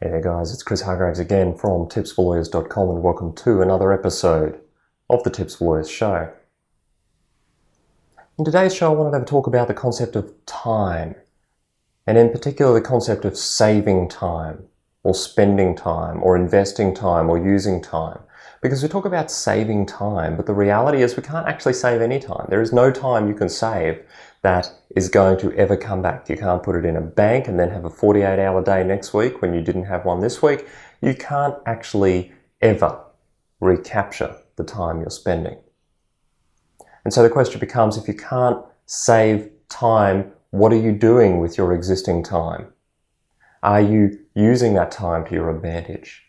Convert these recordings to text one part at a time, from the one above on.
Hey there, guys, it's Chris Hargreaves again from tipsforlawyers.com, and welcome to another episode of the Tips for Lawyers show. In today's show, I wanted to talk about the concept of time, and in particular, the concept of saving time, or spending time, or investing time, or using time. Because we talk about saving time, but the reality is we can't actually save any time. There is no time you can save that is going to ever come back. You can't put it in a bank and then have a 48 hour day next week when you didn't have one this week. You can't actually ever recapture the time you're spending. And so the question becomes if you can't save time, what are you doing with your existing time? Are you using that time to your advantage?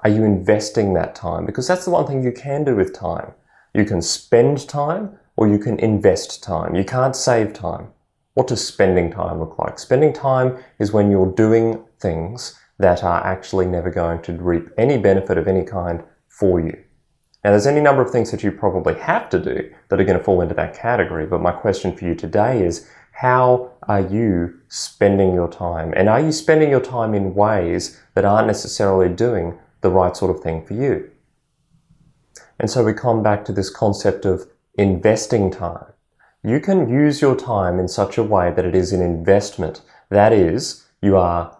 Are you investing that time? Because that's the one thing you can do with time. You can spend time or you can invest time. You can't save time. What does spending time look like? Spending time is when you're doing things that are actually never going to reap any benefit of any kind for you. Now, there's any number of things that you probably have to do that are going to fall into that category, but my question for you today is how are you spending your time? And are you spending your time in ways that aren't necessarily doing the right sort of thing for you? And so we come back to this concept of investing time. You can use your time in such a way that it is an investment. That is, you are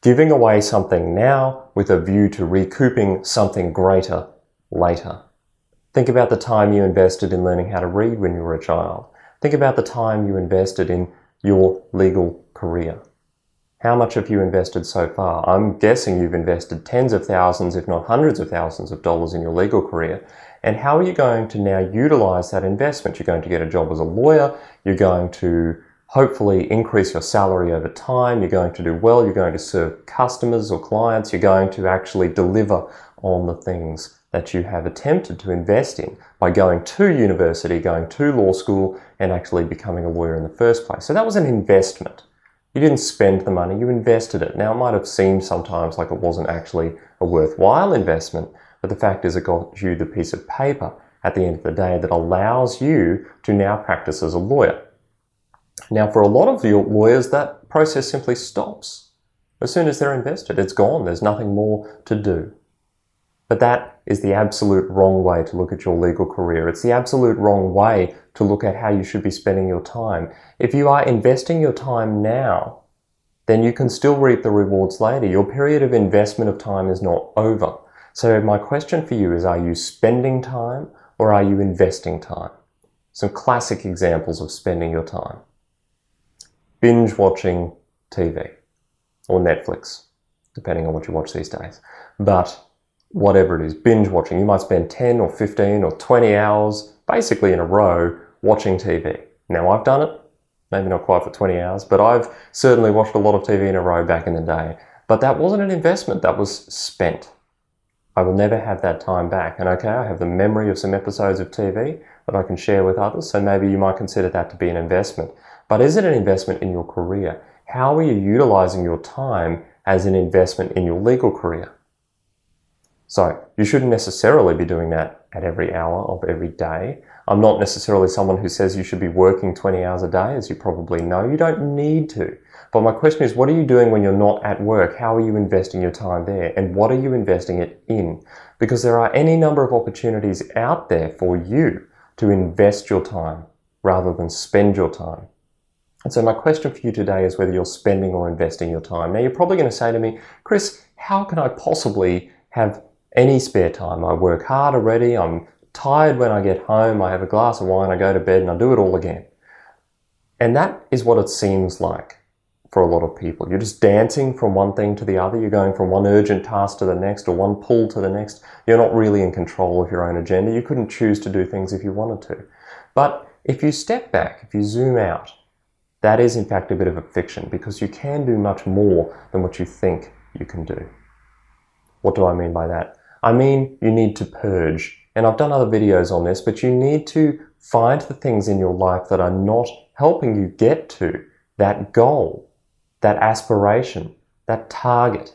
giving away something now with a view to recouping something greater later. Think about the time you invested in learning how to read when you were a child. Think about the time you invested in your legal career. How much have you invested so far? I'm guessing you've invested tens of thousands, if not hundreds of thousands of dollars in your legal career. And how are you going to now utilize that investment? You're going to get a job as a lawyer. You're going to hopefully increase your salary over time. You're going to do well. You're going to serve customers or clients. You're going to actually deliver on the things that you have attempted to invest in by going to university, going to law school, and actually becoming a lawyer in the first place. So that was an investment. You didn't spend the money, you invested it. Now, it might have seemed sometimes like it wasn't actually a worthwhile investment, but the fact is it got you the piece of paper at the end of the day that allows you to now practice as a lawyer. Now, for a lot of your lawyers, that process simply stops. As soon as they're invested, it's gone. There's nothing more to do. But that is the absolute wrong way to look at your legal career. It's the absolute wrong way to look at how you should be spending your time. If you are investing your time now, then you can still reap the rewards later. Your period of investment of time is not over. So my question for you is, are you spending time or are you investing time? Some classic examples of spending your time. Binge watching TV or Netflix, depending on what you watch these days. But whatever it is, binge watching. You might spend 10 or 15 or 20 hours basically in a row watching TV. Now, I've done it, maybe not quite for 20 hours, but I've certainly watched a lot of TV in a row back in the day. But that wasn't an investment, that was spent. I will never have that time back. And okay, I have the memory of some episodes of TV that I can share with others, so maybe you might consider that to be an investment. But is it an investment in your career? How are you utilizing your time as an investment in your legal career? So you shouldn't necessarily be doing that at every hour of every day. I'm not necessarily someone who says you should be working 20 hours a day, as you probably know. You don't need to. But my question is, what are you doing when you're not at work? How are you investing your time there? And what are you investing it in? Because there are any number of opportunities out there for you to invest your time rather than spend your time. And so my question for you today is whether you're spending or investing your time. Now you're probably going to say to me, Chris, how can I possibly have any spare time. I work hard already. I'm tired when I get home. I have a glass of wine. I go to bed and I do it all again. And that is what it seems like for a lot of people. You're just dancing from one thing to the other. You're going from one urgent task to the next or one pull to the next. You're not really in control of your own agenda. You couldn't choose to do things if you wanted to. But if you step back, if you zoom out, that is in fact a bit of a fiction because you can do much more than what you think you can do. What do I mean by that? I mean, you need to purge. And I've done other videos on this, but you need to find the things in your life that are not helping you get to that goal, that aspiration, that target.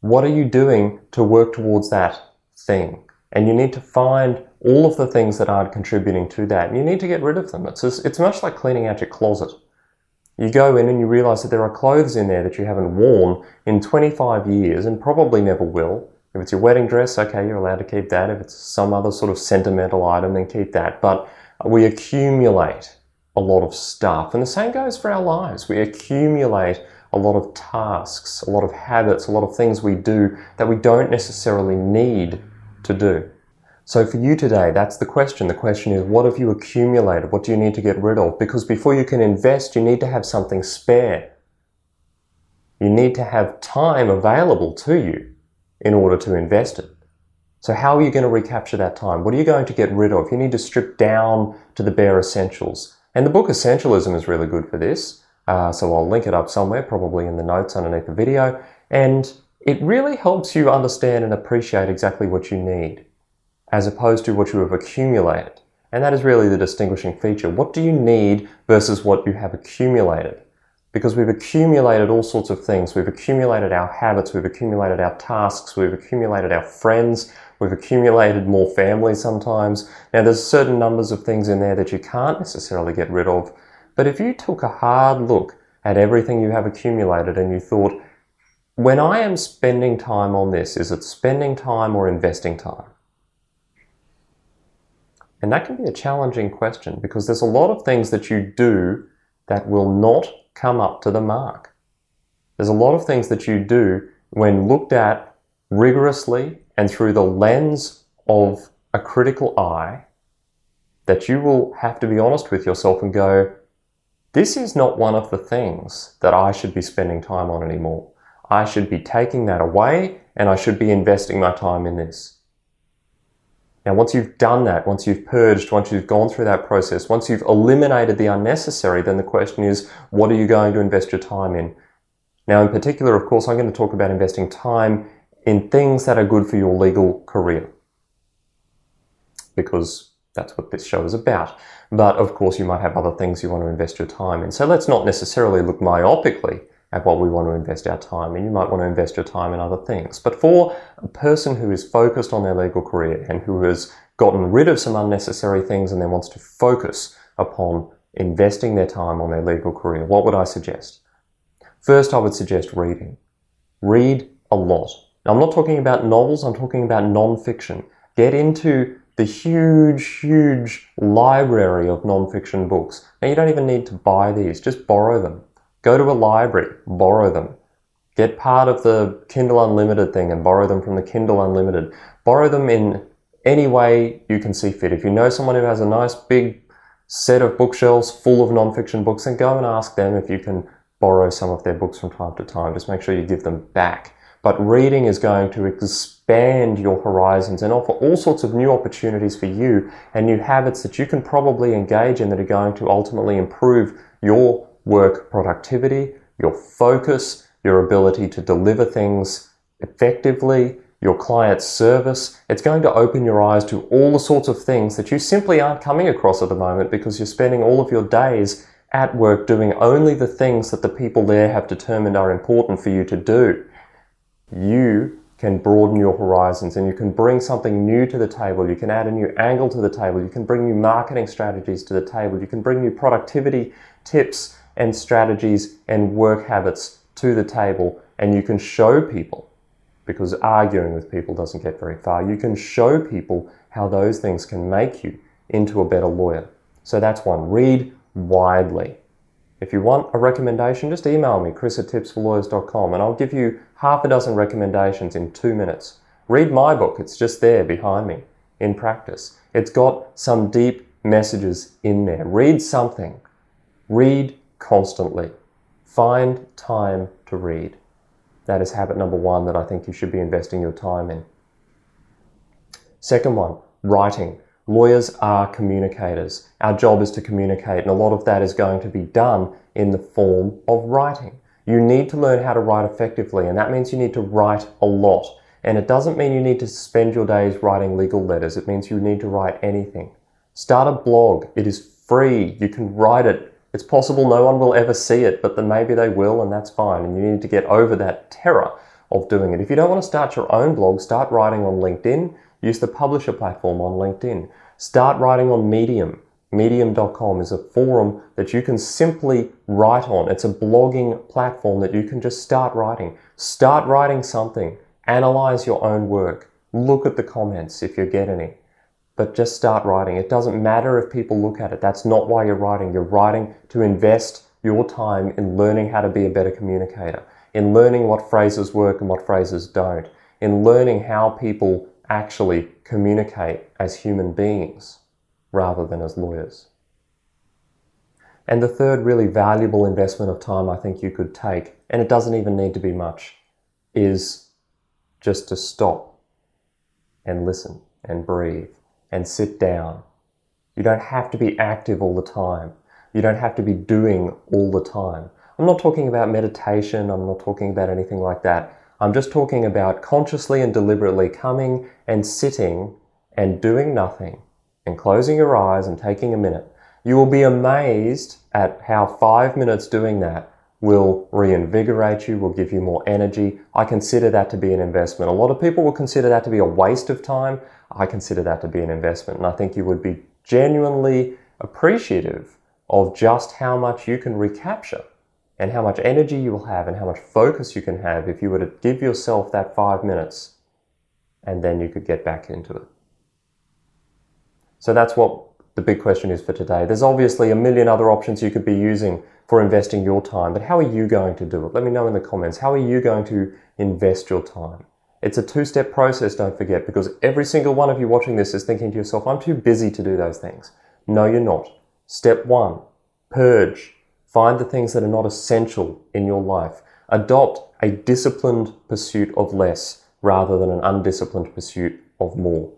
What are you doing to work towards that thing? And you need to find all of the things that aren't contributing to that. And you need to get rid of them. It's, just, it's much like cleaning out your closet. You go in and you realize that there are clothes in there that you haven't worn in 25 years and probably never will. If it's your wedding dress, okay, you're allowed to keep that. If it's some other sort of sentimental item, then keep that. But we accumulate a lot of stuff. And the same goes for our lives. We accumulate a lot of tasks, a lot of habits, a lot of things we do that we don't necessarily need to do. So for you today, that's the question. The question is, what have you accumulated? What do you need to get rid of? Because before you can invest, you need to have something spare. You need to have time available to you in order to invest it. So how are you going to recapture that time? What are you going to get rid of? You need to strip down to the bare essentials. And the book Essentialism is really good for this. Uh, so I'll link it up somewhere, probably in the notes underneath the video. And it really helps you understand and appreciate exactly what you need as opposed to what you have accumulated. And that is really the distinguishing feature. What do you need versus what you have accumulated? Because we've accumulated all sorts of things. We've accumulated our habits, we've accumulated our tasks, we've accumulated our friends, we've accumulated more family sometimes. Now, there's certain numbers of things in there that you can't necessarily get rid of. But if you took a hard look at everything you have accumulated and you thought, when I am spending time on this, is it spending time or investing time? And that can be a challenging question because there's a lot of things that you do that will not come up to the mark. There's a lot of things that you do when looked at rigorously and through the lens of a critical eye that you will have to be honest with yourself and go, this is not one of the things that I should be spending time on anymore. I should be taking that away and I should be investing my time in this. Now, once you've done that, once you've purged, once you've gone through that process, once you've eliminated the unnecessary, then the question is, what are you going to invest your time in? Now, in particular, of course, I'm going to talk about investing time in things that are good for your legal career. Because that's what this show is about. But of course, you might have other things you want to invest your time in. So let's not necessarily look myopically at what we want to invest our time in. You might want to invest your time in other things. But for a person who is focused on their legal career and who has gotten rid of some unnecessary things and then wants to focus upon investing their time on their legal career, what would I suggest? First, I would suggest reading. Read a lot. Now, I'm not talking about novels, I'm talking about non-fiction. Get into the huge, huge library of non-fiction books. Now, you don't even need to buy these, just borrow them. Go to a library, borrow them. Get part of the Kindle Unlimited thing and borrow them from the Kindle Unlimited. Borrow them in any way you can see fit. If you know someone who has a nice big set of bookshelves full of non-fiction books, then go and ask them if you can borrow some of their books from time to time. Just make sure you give them back. But reading is going to expand your horizons and offer all sorts of new opportunities for you and new habits that you can probably engage in that are going to ultimately improve your work productivity, your focus, your ability to deliver things effectively, your client service. It's going to open your eyes to all the sorts of things that you simply aren't coming across at the moment because you're spending all of your days at work doing only the things that the people there have determined are important for you to do. You can broaden your horizons and you can bring something new to the table. You can add a new angle to the table. You can bring new marketing strategies to the table. You can bring new productivity tips and strategies and work habits to the table and you can show people because arguing with people doesn't get very far. You can show people how those things can make you into a better lawyer. So that's one. Read widely. If you want a recommendation, just email me, chris at tipsforlawyers.com, and I'll give you half a dozen recommendations in two minutes. Read my book, it's just there behind me in practice. It's got some deep messages in there. Read something. Read constantly. Find time to read. That is habit number one that I think you should be investing your time in. Second one, writing. Lawyers are communicators. Our job is to communicate, and a lot of that is going to be done in the form of writing. You need to learn how to write effectively, and that means you need to write a lot. And it doesn't mean you need to spend your days writing legal letters, it means you need to write anything. Start a blog, it is free, you can write it it's possible no one will ever see it, but then maybe they will, and that's fine. And you need to get over that terror of doing it. If you don't want to start your own blog, start writing on LinkedIn. Use the publisher platform on LinkedIn. Start writing on Medium. Medium.com is a forum that you can simply write on. It's a blogging platform that you can just start writing. Start writing something. Analyze your own work. Look at the comments if you get any. But just start writing. It doesn't matter if people look at it. That's not why you're writing. You're writing to invest your time in learning how to be a better communicator, in learning what phrases work and what phrases don't, in learning how people actually communicate as human beings rather than as lawyers. And the third really valuable investment of time I think you could take, and it doesn't even need to be much, is just to stop and listen and breathe and sit down. You don't have to be active all the time. You don't have to be doing all the time. I'm not talking about meditation, I'm not talking about anything like that. I'm just talking about consciously and deliberately coming and sitting and doing nothing and closing your eyes and taking a minute. You will be amazed at how five minutes doing that will reinvigorate you, will give you more energy. I consider that to be an investment. A lot of people will consider that to be a waste of time. I consider that to be an investment. And I think you would be genuinely appreciative of just how much you can recapture and how much energy you will have and how much focus you can have if you were to give yourself that five minutes and then you could get back into it. So that's what the big question is for today. There's obviously a million other options you could be using for investing your time, but how are you going to do it? Let me know in the comments. How are you going to invest your time? It's a two step process, don't forget, because every single one of you watching this is thinking to yourself, I'm too busy to do those things. No, you're not. Step one, purge. Find the things that are not essential in your life. Adopt a disciplined pursuit of less rather than an undisciplined pursuit of more.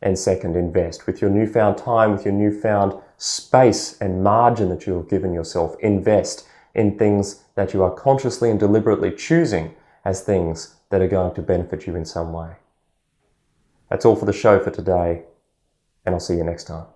And second, invest with your newfound time, with your newfound space and margin that you have given yourself. Invest in things that you are consciously and deliberately choosing as things that are going to benefit you in some way. That's all for the show for today, and I'll see you next time.